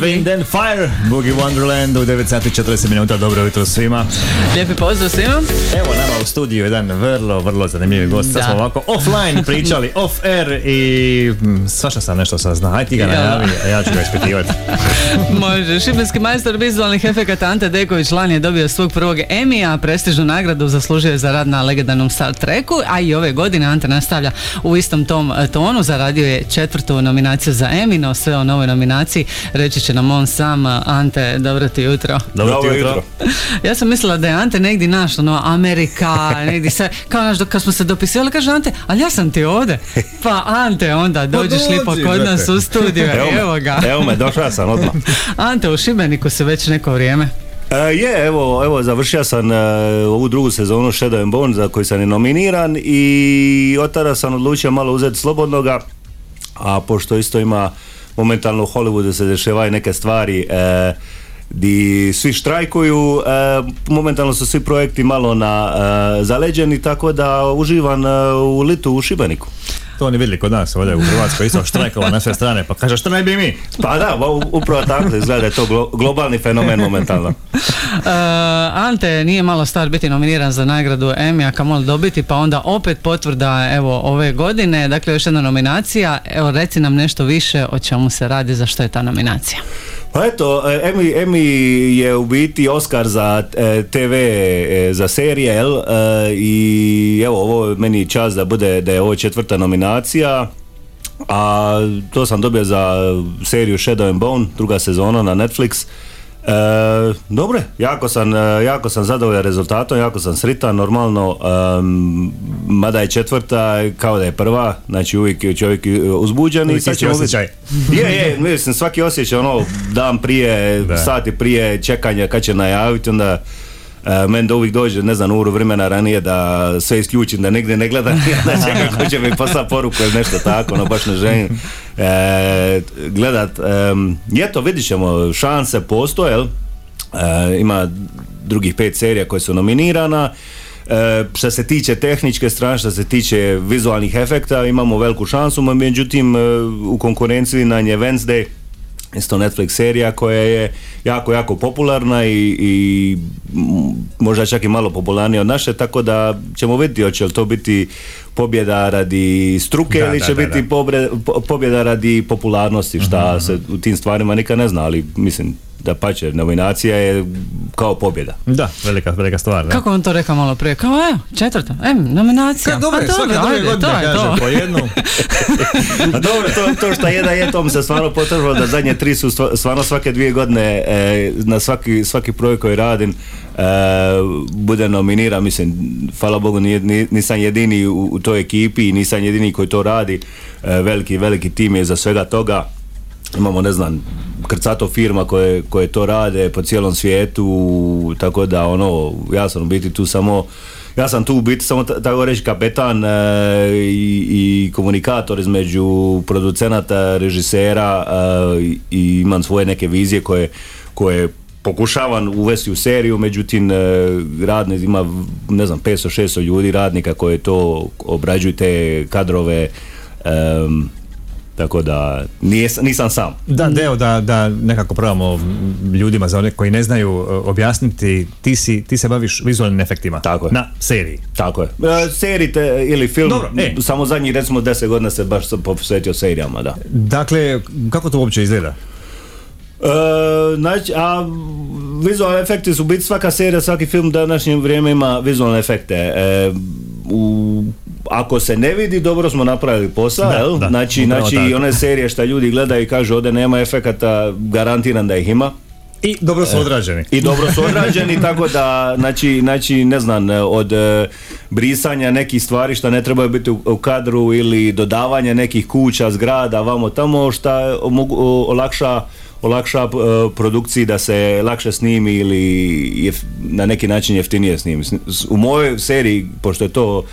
Wind and Fire, Boogie Wonderland u 9 sati 40 minuta, dobro jutro svima. Lijepi pozdrav svima. Evo nama u studiju jedan vrlo, vrlo zanimljivi gost. Sad smo ovako offline pričali, off air i mm, svašta sam nešto sazna. Aj ti ga Ja. najavi, a ja ću ga ispitivati. Može. Šibenski majstor vizualnih efekata Ante Deković lani je dobio svog prvog Emija, prestižnu nagradu zaslužio je za rad na legendarnom Star Treku, a i ove godine Ante nastavlja u istom tom e, tonu, zaradio je četvrtu nominaciju za Emmy, no sve o novoj nominaciji reći će nam on sam. Ante, dobro ti jutro. Dobro ti Dobro jutro. jutro. Ja sam mislila da je Ante negdje naš, ono, Amerika, negdje sve, kao naš, kad smo se dopisivali, kaže Ante, ali ja sam ti ovdje. Pa Ante, onda dođeš dođi, lipo kod brate. nas u studiju, Evo me, evo ga. Evo me, došao sam odmah. Ante, u Šibeniku se već neko vrijeme. E, je, evo, evo završio sam e, ovu drugu sezonu Shadow and Bone za koju sam i nominiran i od tada sam odlučio malo uzeti slobodnoga, a pošto isto ima momentalno u Hollywoodu se dešavaju neke stvari e, di svi štrajkuju, e, momentalno su svi projekti malo na e, zaleđeni, tako da uživam e, u litu u Šibeniku. To oni vidjeli kod nas ovdje u Hrvatskoj, isto štrajkova na sve strane, pa kaže što ne bi mi? Pa da, upravo tako izgleda da je to glo- globalni fenomen momentalno. Uh, Ante nije malo star biti nominiran za nagradu Emmy, a kamoli dobiti, pa onda opet potvrda evo ove godine, dakle još jedna nominacija. Evo reci nam nešto više o čemu se radi, za što je ta nominacija. Pa eto, e, Emmy, Emmy je u biti Oscar za e, TV, e, za serije, jel? E, I evo, ovo meni čast da bude, da je ovo četvrta nominacija. A to sam dobio za seriju Shadow and Bone, druga sezona na Netflix. E, dobre, jako sam, e, jako sam zadovoljan rezultatom, jako sam sritan, normalno, em, mada je četvrta, kao da je prva, znači uvijek je čovjek uzbuđen i sad ćemo osjećaj. je, je, mislim, svaki osjećaj, ono, dan prije, Da. sati prije čekanja kad će najaviti, onda uh, meni da uvijek dođe, ne znam, uru vremena ranije da sve isključim, da negdje ne gledam, da čekam ko će mi poslati poruku ili nešto tako, no baš ne želim e, gledat. Um, eto, vidit ćemo, šanse postoje? E, ima drugih pet serija koje su nominirana. E, što se tiče tehničke strane, što se tiče vizualnih efekta, imamo veliku šansu, međutim e, u konkurenciji nam je Wednesday, isto Netflix serija koja je jako, jako popularna i, i možda čak i malo popularnija od naše, tako da ćemo vidjeti hoće li to biti pobjeda radi struke Da, ili da, će da, biti da. pobre- po- pobjeda radi popularnosti, šta se u tim stvarima nikad ne zna, ali mislim da pače, nominacija je kao pobjeda. Da, velika, velika stvar. Da. Kako on to rekao malo prije? Kao evo, četvrta, em, nominacija. Ka, dobro, Pa svake druge ajde, godine to je kaže to. po jednu. A dobro, to, to što jedan je, to mi se stvarno potvrdilo da zadnje tri su stva- stvarno svake dvije godine e, na svaki, svaki projekt koji radim e, bude nominiran, mislim, hvala Bogu nije, nisam jedini u, u toj ekipi i nisam jedini koji to radi, E, veliki, veliki tim je za svega toga, imamo ne znam krcato firma koje, koje to rade po cijelom svijetu tako da ono ja sam u biti tu samo ja sam tu u biti samo ta- tako reći kapetan e, i, i komunikator između producenata, režisera e, i, imam svoje neke vizije koje, koje pokušavam uvesti u seriju, međutim e, radni ima ne znam 500-600 ljudi radnika koje to obrađuju te kadrove em, tako da nije, nisam sam. Da, Deo, da, da nekako probamo ljudima za one koji ne znaju e, objasniti, ti, si, ti se baviš vizualnim efektima. Tako je. Na seriji. Tako je. E, serite ili film, Dobro, e. samo zadnjih recimo 10 godina se baš sam posvetio serijama, da. Dakle, kako to uopće izgleda? E, znači, a vizualni efekti su u biti svaka serija, svaki film u današnje vrijeme ima vizualne efekte. E, u, ako se ne vidi, dobro smo napravili posao, Da, jel? da, znači, znači tako. one serije što ljudi gledaju i kažu ovdje nema efekata, garantiram da ih ima. I dobro su odrađeni. I dobro su odrađeni, tako da, znači, znači ne znam, od e, brisanja nekih stvari što ne trebaju biti u, u kadru ili dodavanja nekih kuća, zgrada, vamo tamo, šta omogu- o- olakša olakša e, produkciji da se lakše snimi ili jef- na neki način jeftinije snimi. U mojoj seriji, pošto je to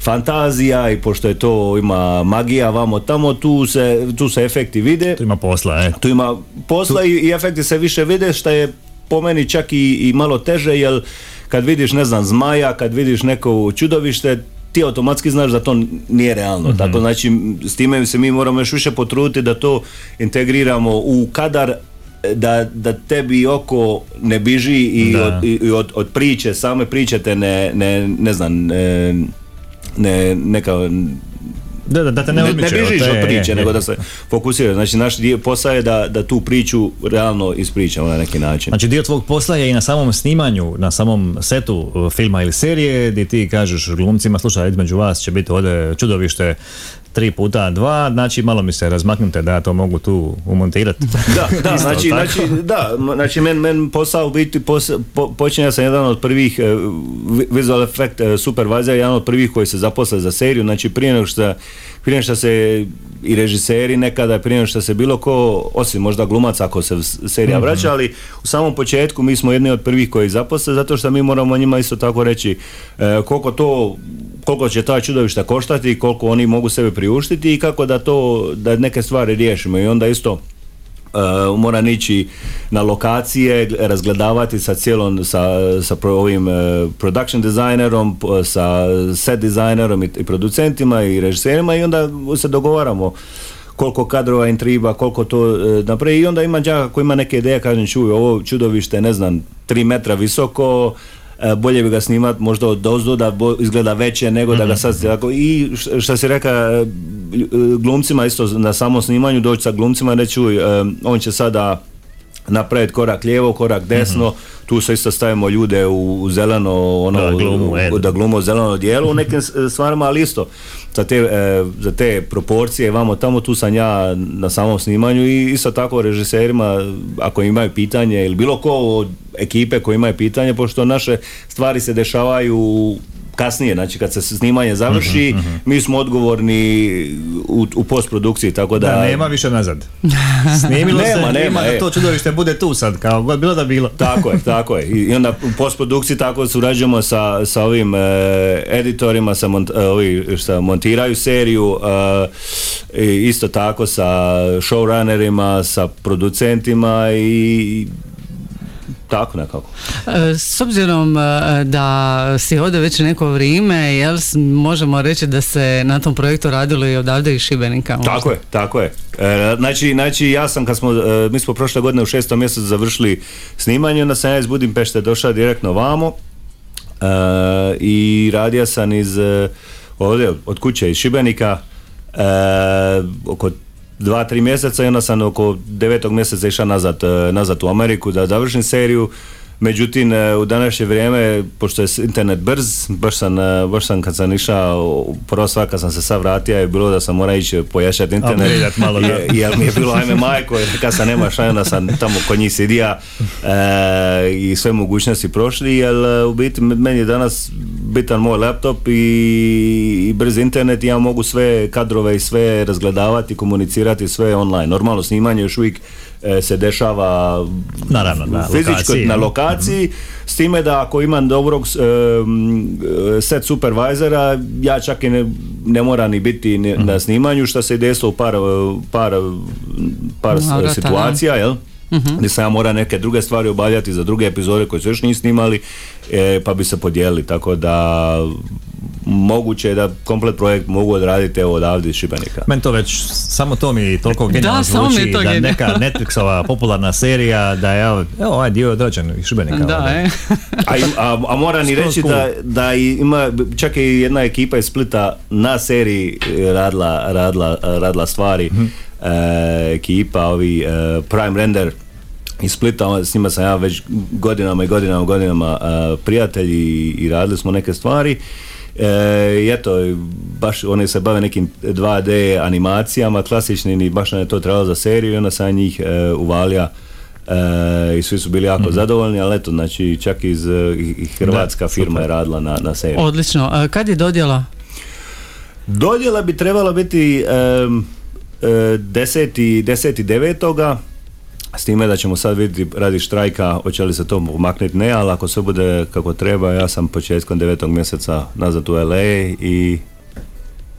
fantazija i pošto je to ima magija vamo tamo, tu se, tu se efekti vide Tu ima posla, e. tu ima posla i, i efekti se više vide što je po meni čak i, i malo teže jer kad vidiš ne znam zmaja, kad vidiš neko čudovište ti automatski znaš da to nije realno. Tako znači s time se mi moramo još više potruditi da to integriramo u kadar da, da tebi oko ne biži i, od, i od, od priče, same priče te ne, ne, ne znam, ne, ne, neka, Da, da, da te ne, ne, ne bižiš od priče, nego da se fokusiraš. Znači, naš dio posao je da, da tu priču realno ispričamo na neki način. Znači dio tvog posla je i na samom snimanju, na samom setu uh, filma ili serije gdje ti kažeš glumcima, slušaj, između vas će biti ovdje čudovište tri puta dva, znači malo mi se razmaknite da ja to mogu tu umontirati. Da, da, Isto, znači, tako? znači, da, znači men, men posao u biti pos, po, počinja sam jedan od prvih e, vi- visual effect e, supervisor, jedan od prvih koji se zaposle za seriju, znači prije nego što prije što se i režiseri nekada, prije nego što se bilo ko, osim možda glumaca ako se serija vraća, ali u samom početku mi smo jedni od prvih koji zaposle, zato što mi moramo njima isto tako reći e, koliko to koliko će ta čudovišta koštati, koliko oni mogu sebe priuštiti i kako da to, da neke stvari riješimo. I onda isto Uh, moram ići na lokacije, gl- razgledavati sa cijelom, sa, sa pro- ovim uh, production designerom, sa set dizajnerom i, i producentima i režiserima i onda se dogovaramo koliko kadrova im koliko to uh, napravi. I onda ima đaka koji ima neke ideje, kažem čuj, ovo čudovište, ne znam, 3 metra visoko, bolje bi ga snimat možda od dozdo da izgleda veće nego da ga sad tako i što si reka e, e, glumcima isto na samom snimanju doći sa glumcima i reći e, on će sada napraviti korak lijevo, korak desno, tu se isto stavimo ljude u, zeleno ono, Da, glumu, e. da glumu zeleno dijelu u nekim stvarima, ali isto za te, e, za te proporcije vamo tamo, tu sam ja na samom snimanju i isto tako režiserima ako imaju pitanje ili bilo ko od ekipe koji imaju pitanje, pošto naše stvari se dešavaju kasnije, znači kad se snimanje završi, Mhm, mi smo odgovorni u, u postprodukciji, tako da... Da, nema više nazad. Snimilo Nema, se, nema, da e. to čudovište bude tu sad, kao god bilo da bilo. Tako je, tako je. I onda u postprodukciji tako surađujemo sa, sa ovim e, editorima, sa mont, e, ovi što montiraju seriju, e, isto tako sa showrunnerima, sa producentima i tako nekako. E, S obzirom e, da si ovdje već neko vrijeme, jel možemo reći da se na tom projektu radilo i odavde iz Šibenika? možda? Tako je, tako je. E, znači, znači ja sam kad smo, mi smo prošle godine u šestom mjesecu završili snimanje, onda sam ja iz Budimpešte došao direktno vamo e, i radio sam iz ovdje od kuće iz Šibenika e, oko dva, tri mjeseca i onda sam oko devetog mjeseca išao nazad, e, nazad u Ameriku da završim seriju. Međutim, e, u današnje vrijeme, pošto je internet brz, baš sam, e, baš sam kad sam išao, prvo stvar kad sam se sad vratio je bilo da sam morao ići pojačati internet. Upgradeat malo, da. Je- jer mi je bilo ajme majko, jer kad sam nema šta, onda sam tamo kod njih sidija e, i sve mogućnosti prošli, jer u biti meni je danas bitan moj laptop i, i brz internet i ja mogu sve kadrove i sve razgledavati, komunicirati sve online. Normalno snimanje još uvijek e, se dešava Naravno, na fizičko lokaciji, na ne? lokaciji, s time da ako imam dobrog e, set supervisora, ja čak i ne, ne mora ni biti ni na snimanju, što se i desilo u par, par, par situacija, jel? Gdje sam ja mora neke druge stvari obavljati za druge epizode koje su još nisu snimali, e, pa bi se podijelili, tako da moguće je da komplet projekt mogu odraditi evo odavde iz Šibenika. Meni to već, samo to mi toliko genijalno Da, mi zvuči, to da neka Netflixova popularna serija, da je, evo, ovaj dio je odrađen iz Šibenika. Da, ovdje. e. A, a, a moram i reći cool. da, da ima, čak i jedna ekipa iz Splita na seriji radila, radila, radila stvari. Mhm. Eh, ekipa, ovi eh, Prime Render iz Splita, s njima sam ja već godinama i godinama i godinama eh, prijatelji i radili smo neke stvari. E, I eto, baš oni se bave nekim 2D animacijama klasičnim i baš nam je to trebalo za seriju i onda sam njih e, uvalja e, i svi su bili jako mm -hmm. zadovoljni, ali eto, znači čak iz hrvatska da, firma super. je radila na, na seriju. Odlično. A kad je dodjela? Dodjela bi trebala biti... E, E, 10.9. 10. S time da ćemo sad vidjeti radi štrajka hoće li se to maknuti, ne, ali ako se bude kako treba, ja sam početkom 9. mjeseca nazad u LA i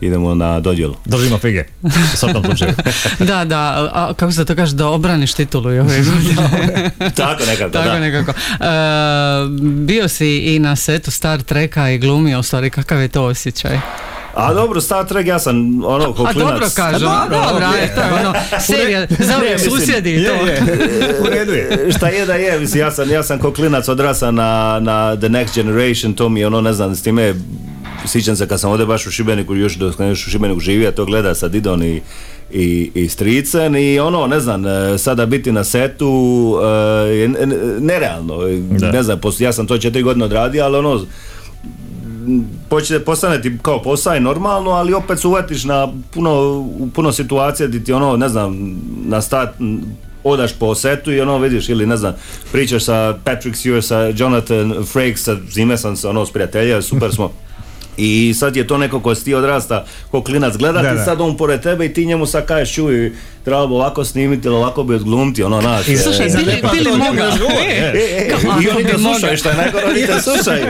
idemo na dodjelu. Držimo fige, u svakom slučaju. da, da, a, kako se to kaže, da obraniš titulu i ove godine. Tako nekako, Tako nekako. E, bio si i na setu Star Treka i glumio, stvari, kakav je to osjećaj? A dobro, Star Trek, ja sam ono, ko A klinac- dobro kažem, A dobro, dobro, ajde, to je ono, serija, za susjedi i Je, to. je. U redu je. Šta je da je, mislim, ja sam, ja sam ko klinac odrasa na, na The Next Generation, to mi je ono, ne znam, s time, sjećam se kad sam ovdje baš u Šibeniku, još dok još u Šibeniku živio, to gleda sa Didon i, i, i stricen i ono, ne znam, e, sada biti na setu e, je nerealno, Da. ne znam, ja sam to četiri godine odradio, ali ono, počne postane ti kao posao normalno, ali opet se uvatiš na puno, puno situacija gdje ti ono, ne znam, na stat, odaš po setu i ono vidiš ili ne znam, pričaš sa Patrick Stewart, sa Jonathan Frakes, sa zime sam se ono s prijatelja, super smo. I sad je to neko ko si ti odrasta, ko klinac gleda Da, ti da. sad on pored tebe i ti njemu sad kažeš čuj, treba bi ovako snimiti ili ovako bi odglumiti, ono naš. I Slušaj, e, bili, bili je. E, e, Kao, I oni te mogao. slušaju, što je najgore, oni te slušaju.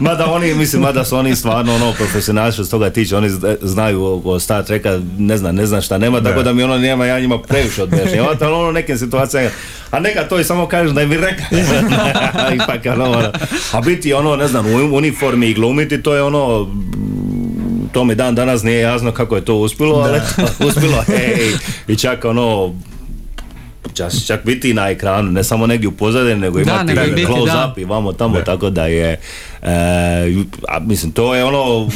Mada oni, mislim, mada su oni stvarno ono profesionalci što se toga tiče, oni zna- znaju o, Star Treka, ne znam, ne znam šta nema, tako da mi ono nema, ja njima previše odbešnjavati, ali ono u nekim situacijama, a neka to i samo kažem da mi rekao. Ipak, ono, ono, a biti ono, ne znam, u uniformi i glumiti, to je ono, to mi dan danas nije jasno kako je to uspjelo, ali uspjelo je i, čak ono, čak, čak biti na ekranu, ne samo negdje u pozadini, nego Da, imati nego i biti, close da. up i vamo tamo, Da. tako da je, e, a, mislim, to je ono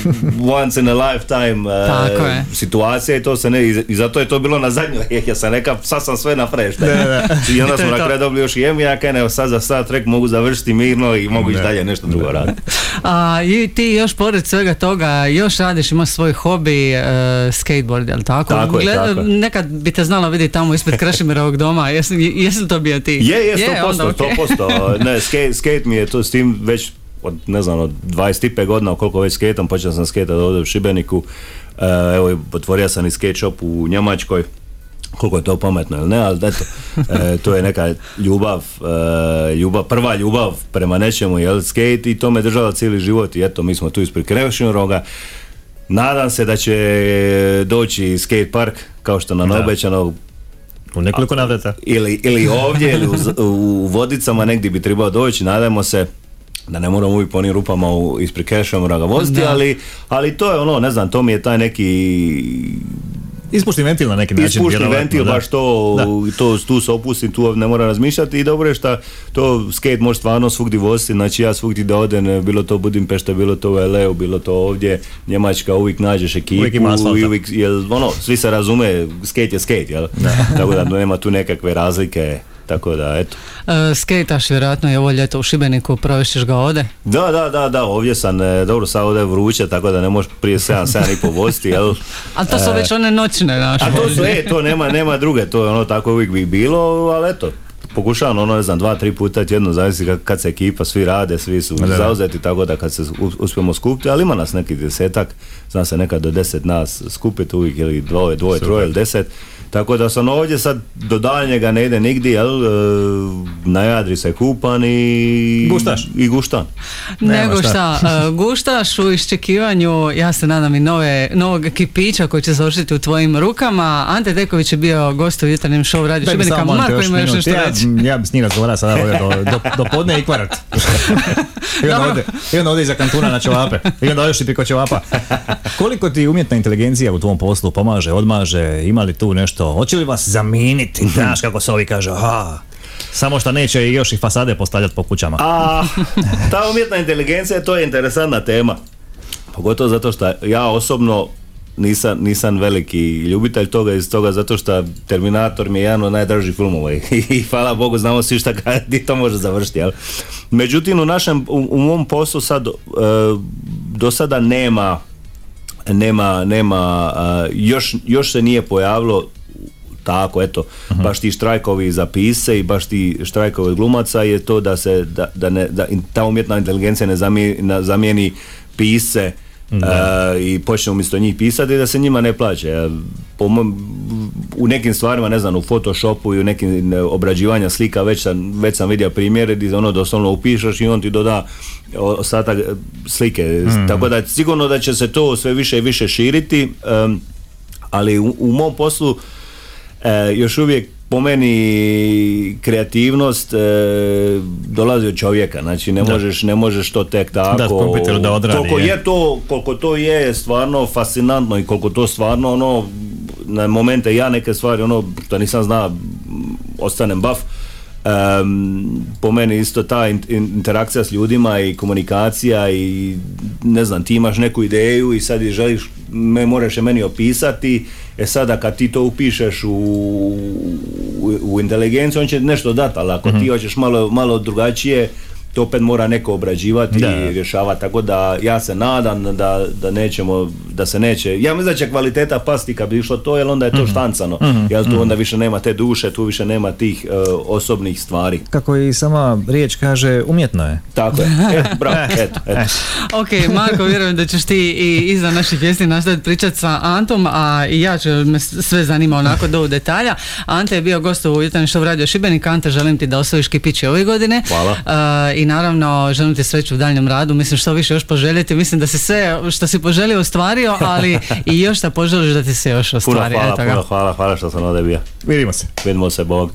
once in a lifetime e, Tako je. situacija i to se ne, i, i zato je to bilo na zadnjoj, ja sam rekao, sad sam sve na. Da, da. I onda smo na kraju dobili još i Emmy, ja kaj, evo sad za Star Trek mogu završiti mirno i mogu ići Da. dalje nešto drugo raditi. A, I ti još pored svega toga, još radiš, imaš svoj hobi, e, skateboard, jel tako? Tako je, tako je. Nekad bi te znala vidjeti tamo ispred Krešimirovog doma, jesi, jesi to bio ti? Je, je, 100%, onda ok. 100%. Ne, skate, skate mi je to s tim već od, ne znam, od 25 godina koliko već skatam, počeo sam skatat ovdje u Šibeniku, E, evo, otvorio sam i skate shop u Njemačkoj, koliko je to pametno ili ne, ali eto, e, to je neka ljubav, e, ljubav, prva ljubav prema nečemu, jel, skate i to me držalo cijeli život i eto, mi smo tu ispred Krešimiroga, Nadam se da će doći skate park, kao što nam Da. obećano, U nekoliko navrata. ili, ili ovdje ili u, u Vodicama negdje bi trebao doći, nadajmo se da ne moramo uvijek po onim rupama u, ispred Kešomora ga voziti, ali, ali to je ono, ne znam, to mi je taj neki Ispušni ventil na neki način. vjerovatno, ventil, da. baš to, to, tu se opustim, tu ne mora razmišljati i dobro je što to skate može stvarno svugdje voziti, znači ja svugdje da odem, bilo to Budimpešta, bilo to u LA-u, bilo to ovdje, Njemačka, uvijek nađeš ekipu, Uvijek ima asfalta. i uvijek, jel, ono, svi se razume, skate je skate, jel? Tako da nema tu nekakve razlike, tako da, eto. E, skejtaš vjerojatno i ovo ljeto u Šibeniku, provešćeš ga ovdje. Da, da, da, da, ovdje sam, e, dobro, sad ovdje je vruće, tako da ne možeš prije 7, 7 i po voziti, jel? Ali to su već one noćne naše. A to su, e, to nema, nema druge, to je ono tako uvijek bi bilo, ali eto, pokušavam ono, ne znam, dva, tri puta tjedno, zavisi kad, kad se ekipa, svi rade, svi su Da, da. zauzeti, tako da kad se uspijemo skupiti, ali ima nas neki desetak, zna se nekad do deset nas skupiti uvijek, ili dvoje, dvoje, troje ili deset, tako da sam ovdje sad do daljnjega ne ide nigdje, jel, e, na Jadri se kupan i... Guštaš. I guštan. Nema Nego šta. šta, e, guštaš u iščekivanju, ja se nadam i nove, novog kipića koji će završiti u tvojim rukama. Ante Deković je bio gost u jutarnjem show Radio Šibenika. Marko ima još nešto ja, reći. Ja bi s njim razgovarao sada ovdje do, do, do podne i kvarat. I onda ode, i onda ode iza kantuna na ćevape. I onda odeš i priko ćevapa. Koliko ti umjetna inteligencija u tvom poslu pomaže, odmaže, ima li tu nešto? Hoće li vas zamijeniti? Znaš kako se ovi kažu, aha, samo što neće još i fasade postavljati po kućama. A ta umjetna inteligencija to je interesantna tema. Pogotovo zato što ja osobno nisam, nisam veliki ljubitelj toga iz toga zato što Terminator mi je jedan od najdražih filmova i, hvala Bogu znamo svi šta kada to može završiti. Jel? Međutim u našem, u, u mom poslu sad e, do sada nema nema, nema još, još se nije pojavilo tako, eto, baš ti štrajkovi za pise i baš ti štrajkovi glumaca je to da se, da, da ne, da ta umjetna inteligencija ne zamijeni, na- zamijeni pise e, i počne umjesto njih pisati i da se njima ne plaće. E, Po mom- u nekim stvarima, ne znam, u Photoshopu i u nekim e, obrađivanja slika već sam, već sam vidio primjere gdje ono doslovno upišeš i on ti doda ostatak slike. Tako da sigurno da će se to sve više i više širiti, em, ali u, u mom poslu e, još uvijek po meni kreativnost e, dolazi od čovjeka, znači ne možeš, ne možeš to tek tako. Da, kompjuteru da odradi, koliko je. je to, koliko to je stvarno fascinantno i koliko to stvarno ono na momente ja neke stvari ono što nisam zna ostanem baf. Em, po meni isto ta in- in- interakcija s ljudima i komunikacija i ne znam, ti imaš neku ideju i sad je želiš, me moraš je meni opisati, e sada kad ti to upišeš u, u, u inteligenciju, on će nešto dati, ali ako ti hoćeš malo, malo drugačije, to opet mora neko obrađivati Da. i rješavati, tako da ja se nadam da, da nećemo, da se neće, ja mislim da će kvaliteta pasti kad bi išlo to, jer onda je to štancano, jer tu onda više nema te duše, tu više nema tih e, osobnih stvari. Kako i sama riječ kaže, umjetno je. Tako je, e, bravo, eto, eto. Ok, Marko, vjerujem da ćeš ti i iza naših vijesti nastaviti pričati sa Antom, a i ja ću me sve zanima onako do detalja. Ante je bio gost u Jutarnji show Radio Šibenik. Ante, želim ti da osvojiš kipići ove godine. Hvala. Uh, I naravno, želim ti sreću u daljnjem radu. Mislim, što više još poželjeti. Mislim da si sve što si poželio ostvario, ali i još šta poželiš da ti se još Puno ostvari. hvala, Eto ga. puno hvala, hvala što sam ovdje bio. Vidimo se. Vidimo se, Bog.